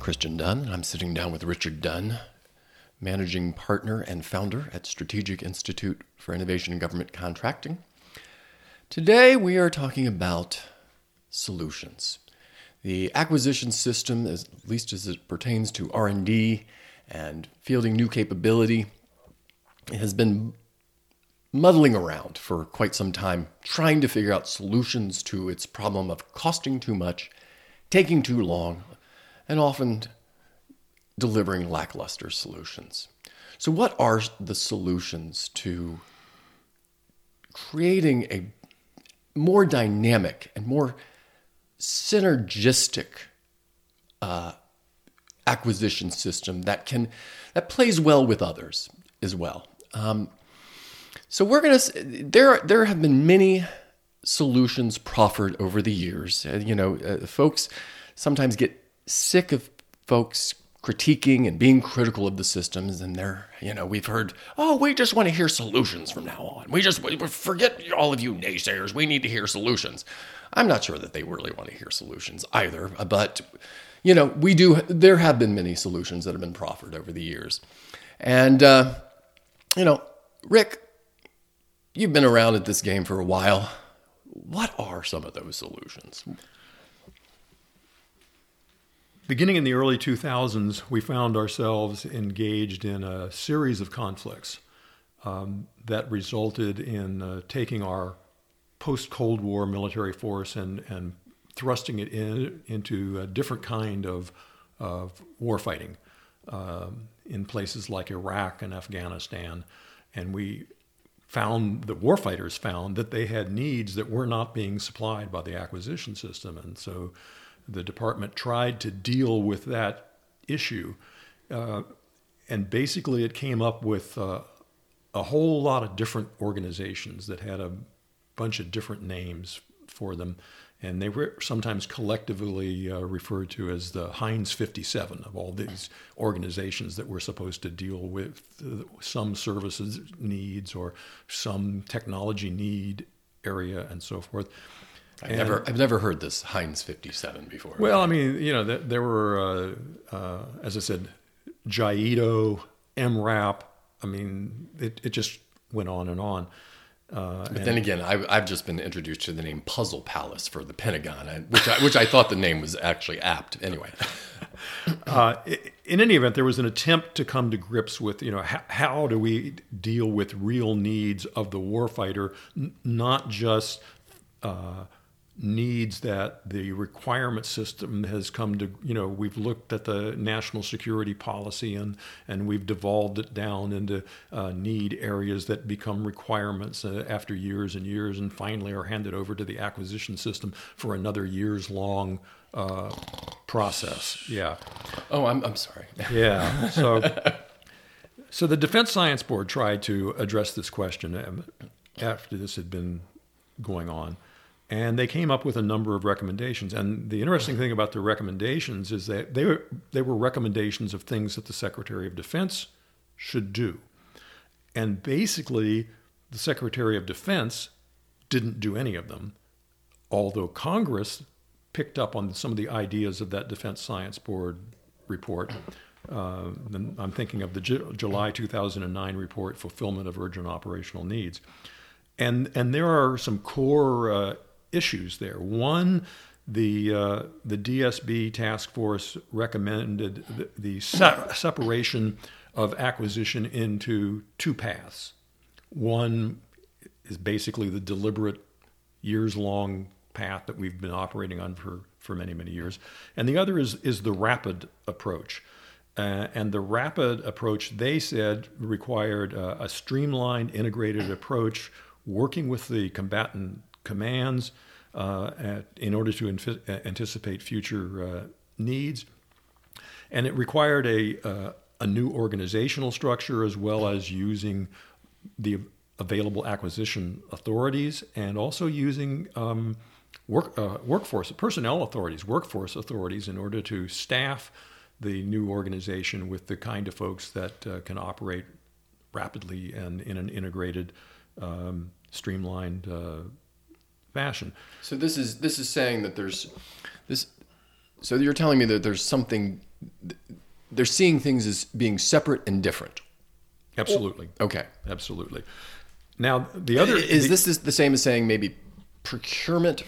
Christian Dunn, I'm sitting down with Richard Dunn, managing partner and founder at Strategic Institute for Innovation and Government Contracting. Today we are talking about solutions. The acquisition system, at least as it pertains to R&D and fielding new capability, has been muddling around for quite some time, trying to figure out solutions to its problem of costing too much, taking too long, and often delivering lackluster solutions. So, what are the solutions to creating a more dynamic and more synergistic uh, acquisition system that can that plays well with others as well? Um, so we're gonna there there have been many solutions proffered over the years. Uh, you know, uh, folks sometimes get sick of folks critiquing and being critical of the systems and they're you know we've heard oh we just want to hear solutions from now on. We just we forget all of you naysayers. We need to hear solutions. I'm not sure that they really want to hear solutions either but you know we do there have been many solutions that have been proffered over the years. And uh, you know rick you've been around at this game for a while. What are some of those solutions Beginning in the early 2000s, we found ourselves engaged in a series of conflicts um, that resulted in uh, taking our post Cold War military force and, and thrusting it in, into a different kind of, of warfighting um, in places like Iraq and Afghanistan. And we found the warfighters found that they had needs that were not being supplied by the acquisition system. And so the department tried to deal with that issue. Uh, and basically, it came up with uh, a whole lot of different organizations that had a bunch of different names for them. And they were sometimes collectively uh, referred to as the Heinz 57 of all these organizations that were supposed to deal with uh, some services needs or some technology need area and so forth. I've never, I've never heard this Heinz 57 before. Well, I mean, you know, there were, uh, uh, as I said, JIDO, MRAP. I mean, it, it just went on and on. Uh, but and then again, I, have just been introduced to the name Puzzle Palace for the Pentagon, which I, which I thought the name was actually apt. Anyway, uh, in any event, there was an attempt to come to grips with, you know, how, how do we deal with real needs of the warfighter, n- not just uh, needs that the requirement system has come to you know we've looked at the national security policy and and we've devolved it down into uh, need areas that become requirements uh, after years and years and finally are handed over to the acquisition system for another years long uh, process. Yeah. Oh i'm, I'm sorry. Yeah. So so the defense science board tried to address this question um, after this had been going on and they came up with a number of recommendations. And the interesting thing about the recommendations is that they were, they were recommendations of things that the Secretary of Defense should do. And basically, the Secretary of Defense didn't do any of them, although Congress picked up on some of the ideas of that Defense Science Board report. Uh, I'm thinking of the J- July 2009 report, Fulfillment of Urgent Operational Needs. And, and there are some core uh, issues there. One, the uh, the DSB task force recommended the, the se- separation of acquisition into two paths. One is basically the deliberate years long path that we've been operating on for, for many, many years. And the other is, is the rapid approach. Uh, and the rapid approach, they said, required uh, a streamlined, integrated approach, working with the combatant commands uh, at, in order to infi- uh, anticipate future uh, needs. And it required a, a new organizational structure as well as using the available acquisition authorities and also using um, work, uh, workforce, personnel authorities, workforce authorities in order to staff the new organization with the kind of folks that uh, can operate rapidly and in an integrated, um, streamlined uh, fashion. So this is this is saying that there's this. So you're telling me that there's something they're seeing things as being separate and different. Absolutely. Okay. Absolutely. Now, the other is the- this is the same as saying maybe procurement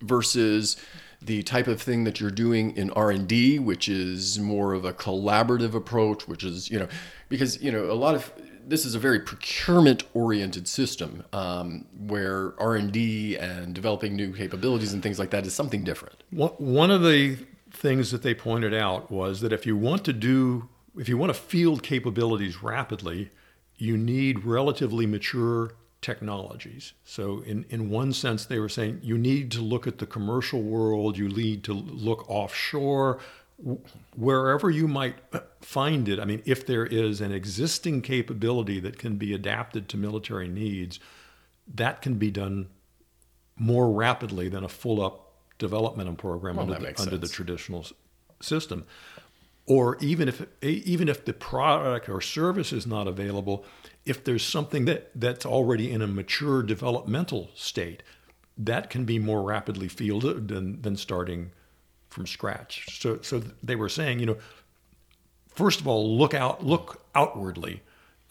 versus the type of thing that you're doing in R&D which is more of a collaborative approach which is you know because you know a lot of this is a very procurement oriented system um, where R&D and developing new capabilities and things like that is something different One of the things that they pointed out was that if you want to do, if you want to field capabilities rapidly, you need relatively mature technologies. So, in, in one sense, they were saying you need to look at the commercial world, you need to look offshore, wherever you might find it. I mean, if there is an existing capability that can be adapted to military needs, that can be done more rapidly than a full up development program under, the, under the traditional system. Or even if even if the product or service is not available, if there's something that, that's already in a mature developmental state, that can be more rapidly fielded than, than starting from scratch. So so they were saying, you know, first of all, look out, look outwardly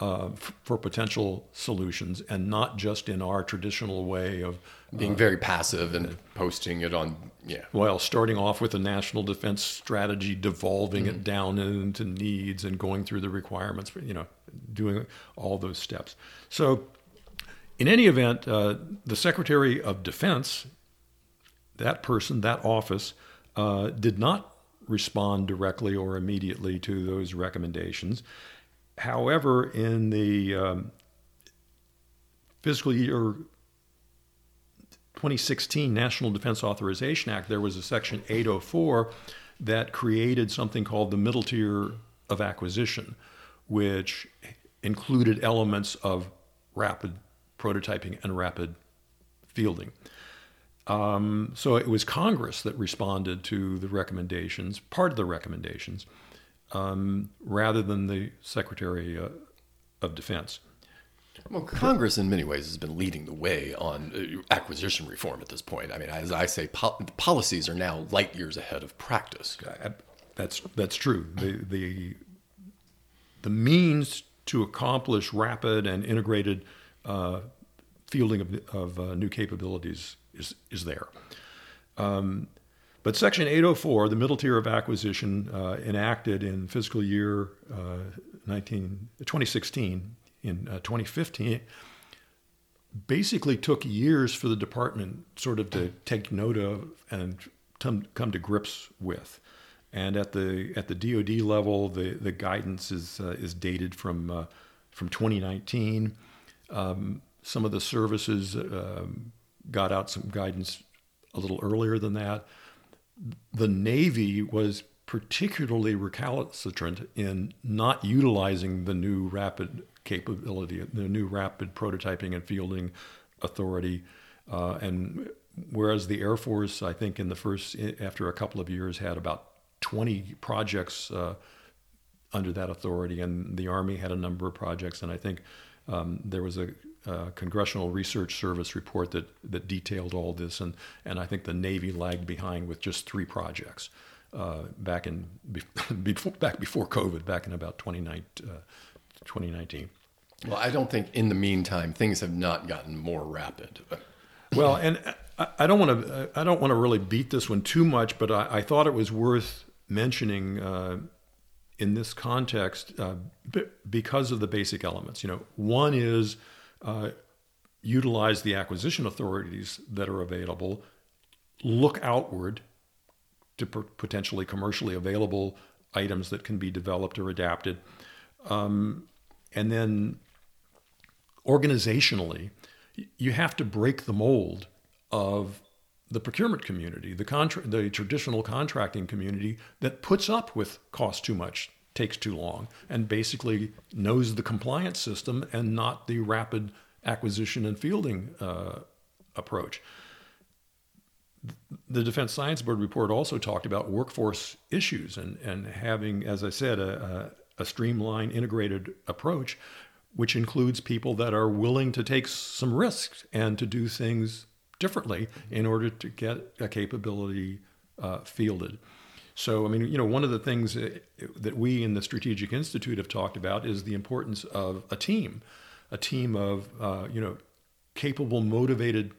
uh, f- for potential solutions, and not just in our traditional way of being very passive and posting it on yeah well, starting off with a national defense strategy, devolving it down into needs, and going through the requirements. for You know, doing all those steps. So, in any event, uh, the Secretary of Defense, that person, that office, uh, did not respond directly or immediately to those recommendations. However, in the um, fiscal year 2016 National Defense Authorization Act, there was a Section 804 that created something called the middle tier of acquisition, which included elements of rapid prototyping and rapid fielding. Um, so it was Congress that responded to the recommendations, part of the recommendations, um, rather than the Secretary uh, of Defense. Well, Congress, in many ways, has been leading the way on uh, acquisition reform at this point. I mean, as I say, pol- policies are now light years ahead of practice. That's that's true. The the the means to accomplish rapid and integrated uh, fielding of, of uh, new capabilities is is there. Um, but Section 804, the middle tier of acquisition, uh, enacted in fiscal year uh, 19, 2016, in uh, 2015, basically took years for the department sort of to take note of and come, come to grips with. And at the at the DoD level, the, the guidance is uh, is dated from uh, from 2019. Um, some of the services um, got out some guidance a little earlier than that. The Navy was particularly recalcitrant in not utilizing the new rapid capability, the new rapid prototyping and fielding authority. Uh, and whereas the Air Force, I think, in the first, after a couple of years, had about 20 projects uh, under that authority, and the Army had a number of projects. And I think um, there was a, a Congressional Research Service report that, that detailed all this, and, and I think the Navy lagged behind with just three projects uh, back in before, back before COVID, back in about 2019. Uh, 2019. Well, I don't think in the meantime things have not gotten more rapid. Well, and I, I don't want to I don't want to really beat this one too much, but I, I thought it was worth mentioning uh, in this context uh, b- because of the basic elements. You know, one is uh, utilize the acquisition authorities that are available, look outward to p- potentially commercially available items that can be developed or adapted, um, and then organizationally, you have to break the mold of the procurement community, the contra- the traditional contracting community that puts up with cost too much, takes too long, and basically knows the compliance system and not the rapid acquisition and fielding uh, approach. The Defense Science Board report also talked about workforce issues and, and having, as I said, a, a, a streamlined, integrated approach, which includes people that are willing to take some risks and to do things differently in order to get a capability uh, fielded. So, I mean, you know, one of the things that we in the Strategic Institute have talked about is the importance of a team, a team of, uh, you know, capable, motivated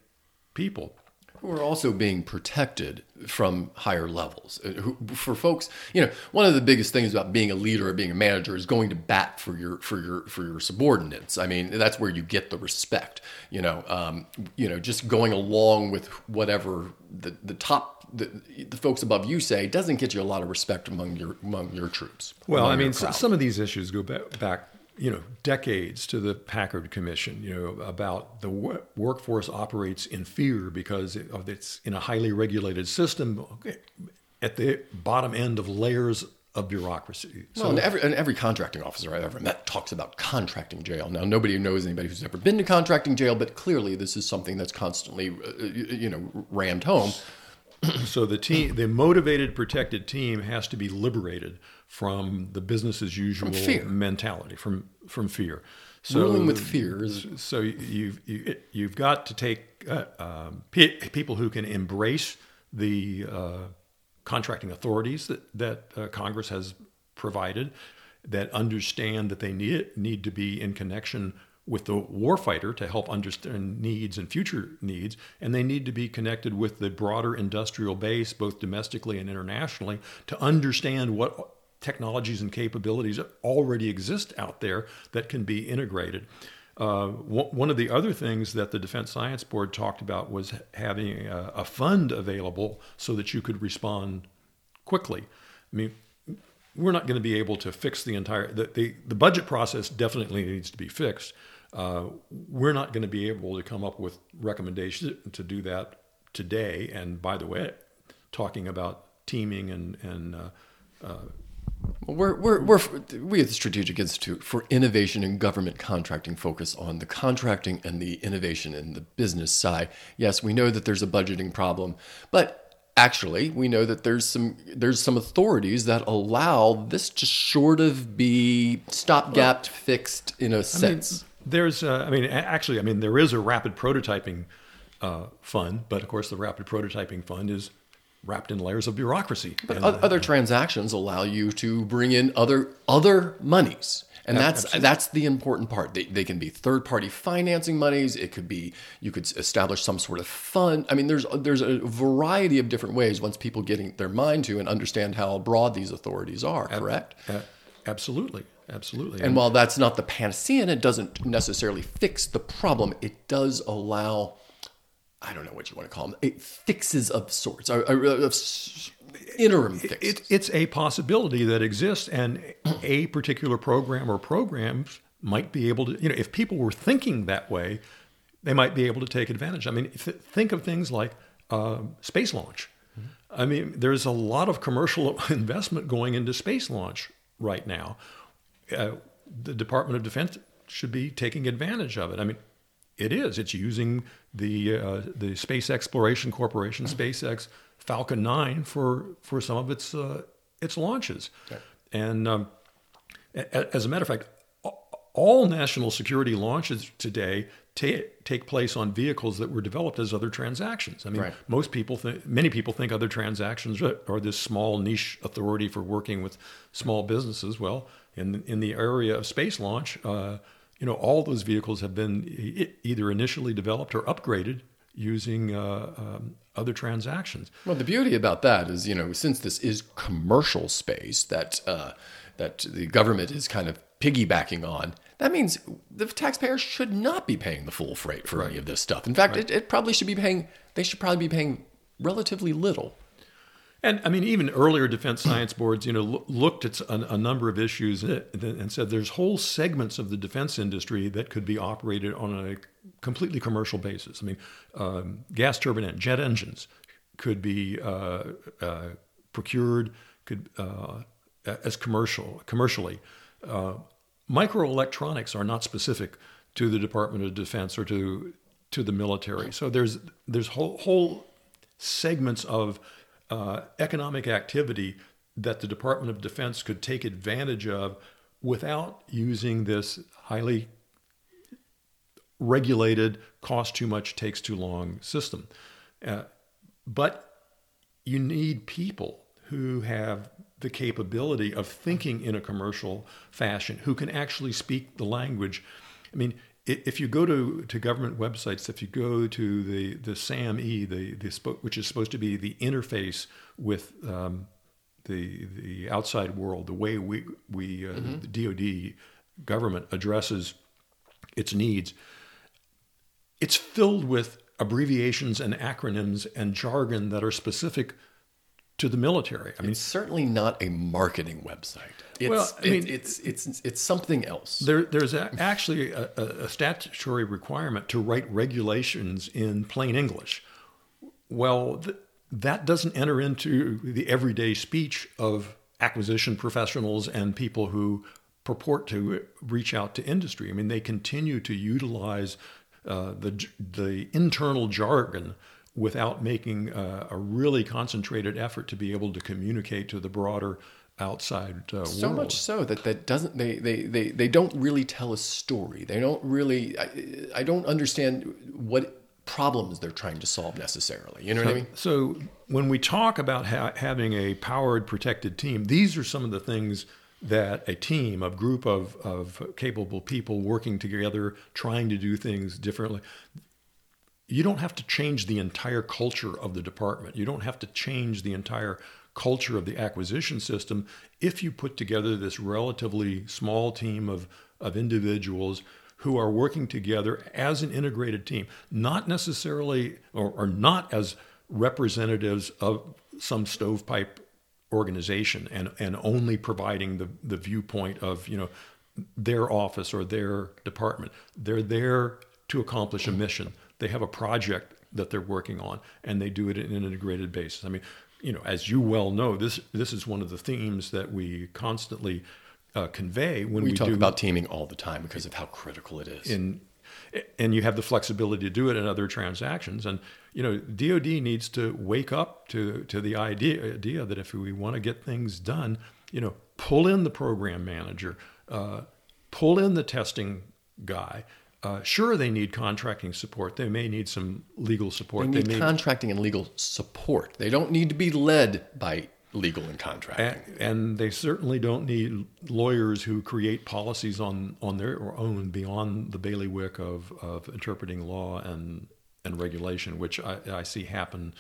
people who are also being protected from higher levels. Uh, for folks, you know, one of the biggest things about being a leader or being a manager is going to bat for your for your for your subordinates. I mean, that's where you get the respect. You know, um, you know, just going along with whatever the the top the, the folks above you say doesn't get you a lot of respect among your among your troops. Well, I mean, some of these issues go back, back you know decades to the Packard Commission. You know about the workforce operates in fear because it's in a highly regulated system at the bottom end of layers of bureaucracy. So, well, and every, and every contracting officer I've ever met talks about contracting jail. Now, nobody knows anybody who's ever been to contracting jail, but clearly this is something that's constantly, uh, you know, rammed home. so the team, the motivated, protected team, has to be liberated from the business as usual from mentality, from from fear. So, Ruling with fear is so you've you, you've got to take uh, um, people who can embrace the uh, contracting authorities that that uh, Congress has provided, that understand that they need need to be in connection with the warfighter to help understand needs and future needs, and they need to be connected with the broader industrial base, both domestically and internationally, to understand what technologies and capabilities already exist out there that can be integrated. Uh, one of the other things that the Defense Science Board talked about was having a, a fund available so that you could respond quickly. I mean, we're not going to be able to fix the entire the, the, the budget process definitely needs to be fixed uh, we're not going to be able to come up with recommendations to do that today. And by the way, talking about teaming and and uh, uh, we're, we're, we're, we at the Strategic Institute for Innovation in Government Contracting focus on the contracting and the innovation in the business side. Yes, we know that there's a budgeting problem, but actually we know that there's some there's some authorities that allow this to sort of be stopgap well, fixed in a sense. Mean, there's, uh, I mean, actually, I mean, there is a rapid prototyping uh, fund, but of course, the rapid prototyping fund is wrapped in layers of bureaucracy. But and, other uh, transactions allow you to bring in other other monies. And that's absolutely. that's the important part. They, they can be third party financing monies. It could be you could establish some sort of fund. I mean, there's there's a variety of different ways once people getting their mind to and understand how broad these authorities are. Correct? absolutely. Absolutely. And while that's not the panacea and it doesn't necessarily fix the problem, it does allow, I don't know what you want to call them, it fixes of sorts, or, or, or interim fixes. It, it's a possibility that exists, and a particular program or programs might be able to, you know, if people were thinking that way, they might be able to take advantage. I mean, think of things like uh, space launch. Mm-hmm. I mean, there's a lot of commercial investment going into space launch right now uh, the Department of Defense should be taking advantage of it. I mean, it is. It's using the uh, the Space Exploration Corporation, SpaceX Falcon 9 for for some of its uh, its launches. Okay. And um, as a matter of fact, all national security launches today take place on vehicles that were developed as other transactions. I mean, right. most people think, many people think other transactions are this small niche authority for working with small businesses. Well, in in the area of space launch, uh, you know, all those vehicles have been either initially developed or upgraded using uh, um, other transactions. Well, the beauty about that is, you know, since this is commercial space that uh, that the government is kind of piggybacking on, that means the taxpayers should not be paying the full freight for right. any of this stuff. In fact, right. it, it probably should be paying. They should probably be paying relatively little. And I mean, even earlier defense science boards, you know, looked at a, a, number of issues and said there's whole segments of the defense industry that could be operated on a completely commercial basis. I mean, um, gas turbine and jet engines could be uh, uh, procured could uh, as commercial commercially. Uh, microelectronics are not specific to the Department of Defense or to to the military. So there's there's whole, whole segments of uh, economic activity that the Department of Defense could take advantage of without using this highly regulated, cost too much, takes too long system. Uh, but you need people who have the capability of thinking in a commercial fashion, who can actually speak the language. I mean, if you go to, to government websites, if you go to the, the SAME, the, the, which is supposed to be the interface with um, the, the outside world, the way we, we uh, mm-hmm. the DoD government addresses its needs, it's filled with abbreviations and acronyms and jargon that are specific to the military. I mean, it's certainly not a marketing website. It's, well, I mean, it's, it's, it's, it's something else. There, there's a, actually a, a, statutory requirement to write regulations in plain English. Well, th- that doesn't enter into the everyday speech of acquisition professionals and people who purport to reach out to industry. I mean, they continue to utilize uh, the the internal jargon without making uh, a really concentrated effort to be able to communicate to the broader outside uh, so world. much so that that doesn't they, they they they don't really tell a story. They don't really I, I don't understand what problems they're trying to solve necessarily. You know so, what i mean? so when we talk about ha- having a powered protected team these are some of the things that a team, a group of, of capable people working together, trying to do things differently, you don't have to change the entire culture of the department. You don't have to change the entire culture of the acquisition system if you put together this relatively small team of, of individuals who are working together as an integrated team, not necessarily or, or not as representatives of some stovepipe organization and, and only providing the, the viewpoint of, you know, their office or their department. They're there to accomplish a mission. They have a project that they're working on and they do it in an integrated basis. I mean, you know, as you well know, this this is one of the themes that we constantly uh, convey when we, we talk do, about teaming all the time because of how critical it is. In and you have the flexibility to do it in other transactions. And you know, DoD needs to wake up to to the idea idea that if we want to get things done, you know, pull in the program manager, uh, pull in the testing guy. Uh, sure, they need contracting support. They may need some legal support. They need, they contracting and legal support. They don't need to be led by legal and contracting. And, and, they certainly don't need lawyers who create policies on, on their own beyond the bailiwick of, of interpreting law and, and regulation, which I, I see happen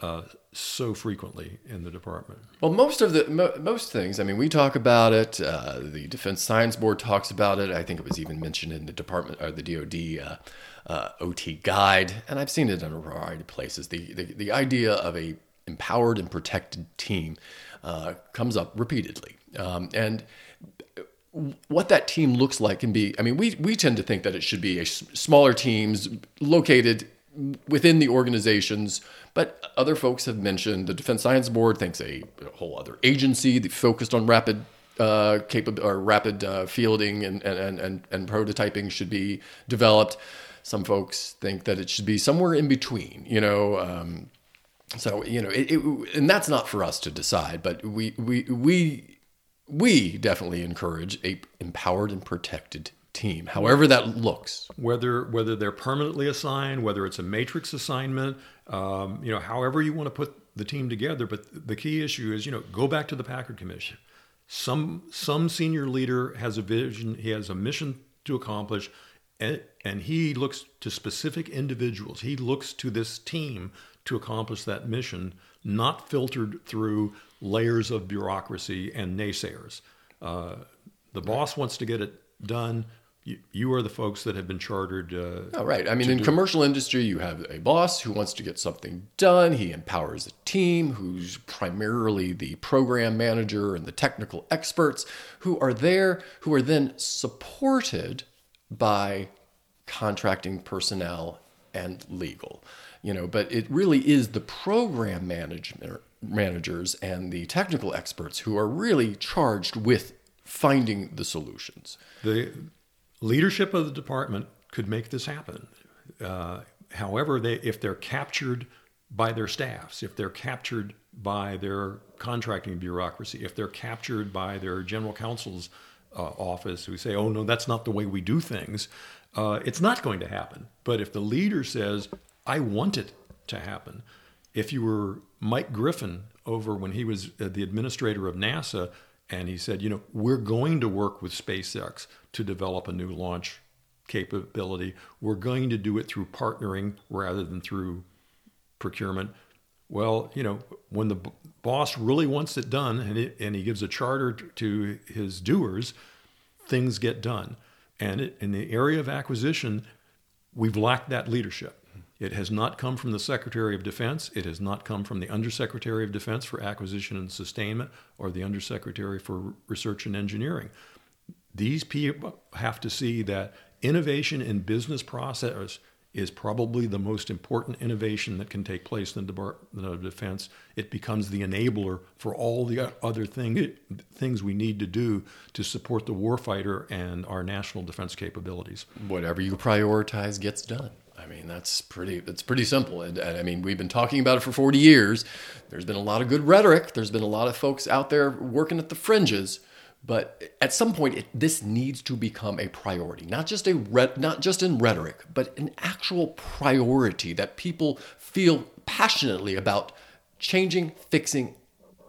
uh, so frequently in the department. Well, most of the mo- most things. I mean, we talk about it. Uh, the Defense Science Board talks about it. I think it was even mentioned in the department or the DoD uh, uh OT guide, and I've seen it in a variety of places. The, the the idea of a empowered and protected team uh, comes up repeatedly. Um, and what that team looks like can be, I mean, we, we tend to think that it should be a smaller teams located within the organizations, but other folks have mentioned the Defense Science Board thinks a, whole other agency that focused on rapid uh, capable or rapid uh, fielding and, and, and, and prototyping should be developed. Some folks think that it should be somewhere in between, you know, um, so you know, it, it, and that's not for us to decide, but we we we we definitely encourage a empowered and protected team, however that looks. Whether whether they're permanently assigned, whether it's a matrix assignment, um, you know, however you want to put the team together. But the key issue is, you know, go back to the Packard Commission. Some some senior leader has a vision, he has a mission to accomplish, and, and he looks to specific individuals. He looks to this team to accomplish that mission, not filtered through layers of bureaucracy and naysayers. Uh, the boss wants to get it done. You, you, are the folks that have been chartered. Uh, oh, right. I mean, in commercial industry, you have a boss who wants to get something done. He empowers a team who's primarily the program manager and the technical experts who are there, who are then supported by contracting personnel and legal you know but it really is the program management managers and the technical experts who are really charged with finding the solutions the leadership of the department could make this happen uh, however they if they're captured by their staffs if they're captured by their contracting bureaucracy if they're captured by their general counsel's uh, office who say oh no that's not the way we do things uh, it's not going to happen but if the leader says I want it to happen. If you were Mike Griffin over when he was uh, the administrator of NASA, and he said, you know, we're going to work with SpaceX to develop a new launch capability. We're going to do it through partnering rather than through procurement. Well, you know, when the b- boss really wants it done and, it, and he gives a charter to his doers, things get done. And it, in the area of acquisition, we've lacked that leadership. It has not come from the Secretary of Defense. It has not come from the Undersecretary of Defense for Acquisition and Sustainment or the Undersecretary for Research and Engineering. These people have to see that innovation in business process is probably the most important innovation that can take place in the Department of Defense. It becomes the enabler for all the other thing, things we need to do to support the warfighter and our national defense capabilities. Whatever you prioritize gets done. I mean, that's pretty. It's pretty simple. And, and, I mean, we've been talking about it for 40 years. There's been a lot of good rhetoric. There's been a lot of folks out there working at the fringes. But at some point, it, this needs to become a priority, not just a re- not just in rhetoric, but an actual priority that people feel passionately about changing, fixing,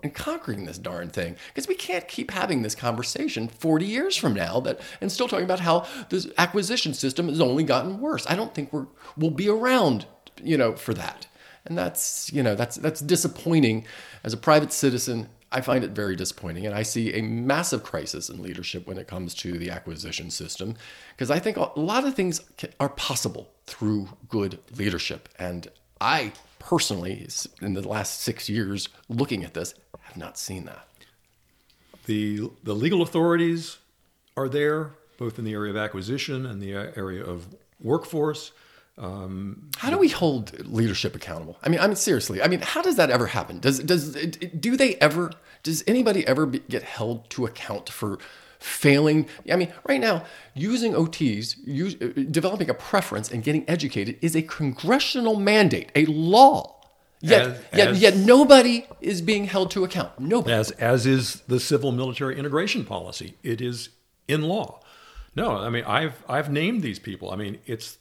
and conquering this darn thing. Because we can't keep having this conversation 40 years from now that and still talking about how this acquisition system has only gotten worse. I don't think we're we'll be around you know for that. And that's you know that's that's disappointing. As a private citizen i find it very disappointing and i see a massive crisis in leadership when it comes to the acquisition system because i think a lot of things are possible through good leadership. And i personally in the last six years looking at this have not seen that. The, the legal authorities are there, both in the area of acquisition and the area of workforce. Um, how do we hold leadership accountable? I mean, I mean seriously. I mean, how does that ever happen? Does does do they ever? Does anybody ever be, get held to account for failing? I mean, right now, using OTs, use, developing a preference and getting educated is a congressional mandate, a law. Yet, as, yet, as, yet nobody is being held to account. Nobody. As, as is the civil military integration policy. It is in law. No, I mean, I've, I've named these people. I mean, it's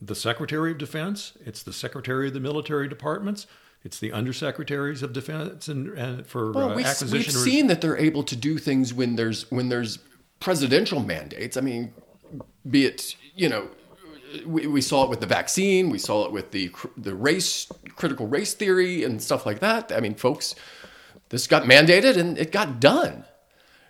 the Secretary of Defense, it's the Secretary of the military departments, it's the undersecretaries of defense and, and for well, uh, we, acquisition. We've seen that they're able to do things when there's when there's presidential mandates. I mean, be it you know we, we saw it with the vaccine. We saw it with the the race critical race theory and stuff like that. I mean, folks, this got mandated and it got done.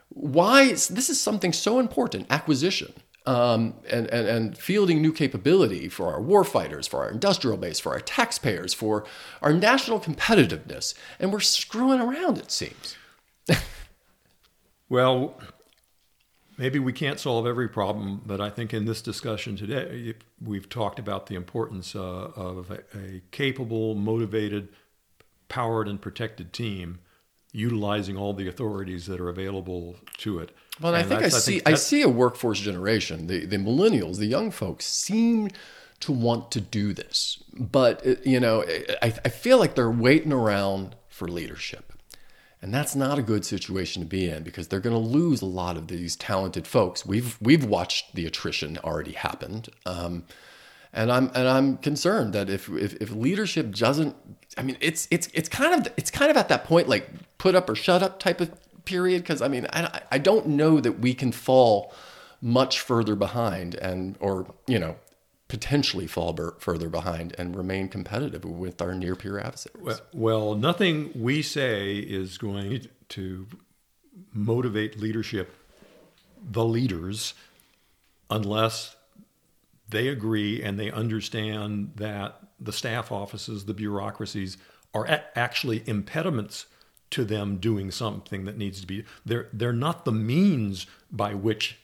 Why? Is, this is something so important. Acquisition. Um, and, and, and fielding new capability for our warfighters, for our industrial base, for our taxpayers, for our national competitiveness. And we're screwing around, it seems. well, maybe we can't solve every problem, but I think in this discussion today, we've talked about the importance uh, of a, a, capable, motivated, powered, and protected team utilizing all the authorities that are available to it. Well, I think I, I see think I see a workforce generation. The the millennials, the young folks, seem to want to do this, but uh, you know, I, I feel like they're waiting around for leadership. And that's not a good situation to be in because they're going to lose a lot of these talented folks. We've we've watched the attrition already happened, um, and I'm and I'm concerned that if, if if leadership doesn't, I mean, it's it's it's kind of it's kind of at that point like put up or shut up type of period. Because I mean, I I don't know that we can fall much further behind and or you know potentially fall further behind and remain competitive with our near peer adversaries. Well, well, nothing we say is going to motivate leadership, the leaders, unless they agree and they understand that the staff offices, the bureaucracies, are a- actually impediments to them doing something that needs to be. They're they're not the means by which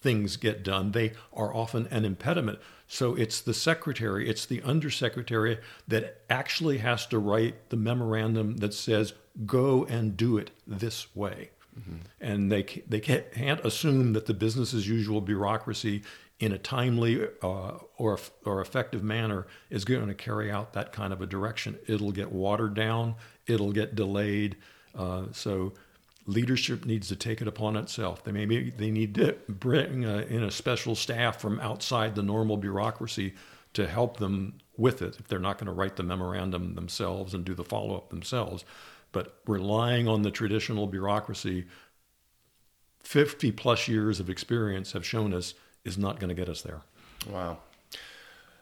things get done. They are often an impediment. So it's the secretary, it's the undersecretary that actually has to write the memorandum that says, go and do it this way. Mm-hmm. And they, they can't assume that the business as usual bureaucracy in a timely uh, or, or effective manner is going to carry out that kind of a direction. It'll get watered down, it'll get delayed. Uh, so leadership needs to take it upon itself. They maybe they need to bring a, in a special staff from outside the normal bureaucracy to help them with it if they're not going to write the memorandum themselves and do the follow up themselves. But relying on the traditional bureaucracy, 50 plus years of experience have shown us is not going to get us there. Wow.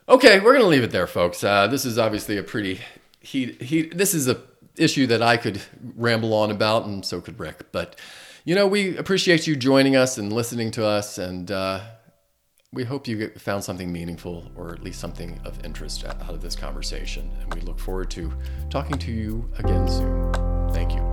Okay, we're going to leave it there, folks. Uh, this is obviously a pretty he he. This is a issue that I could ramble on about, and so could Rick. But you know, we appreciate you joining us and listening to us, and uh, we hope you found something meaningful or at least something of interest out of this conversation. And we look forward to talking to you again soon. Thank you.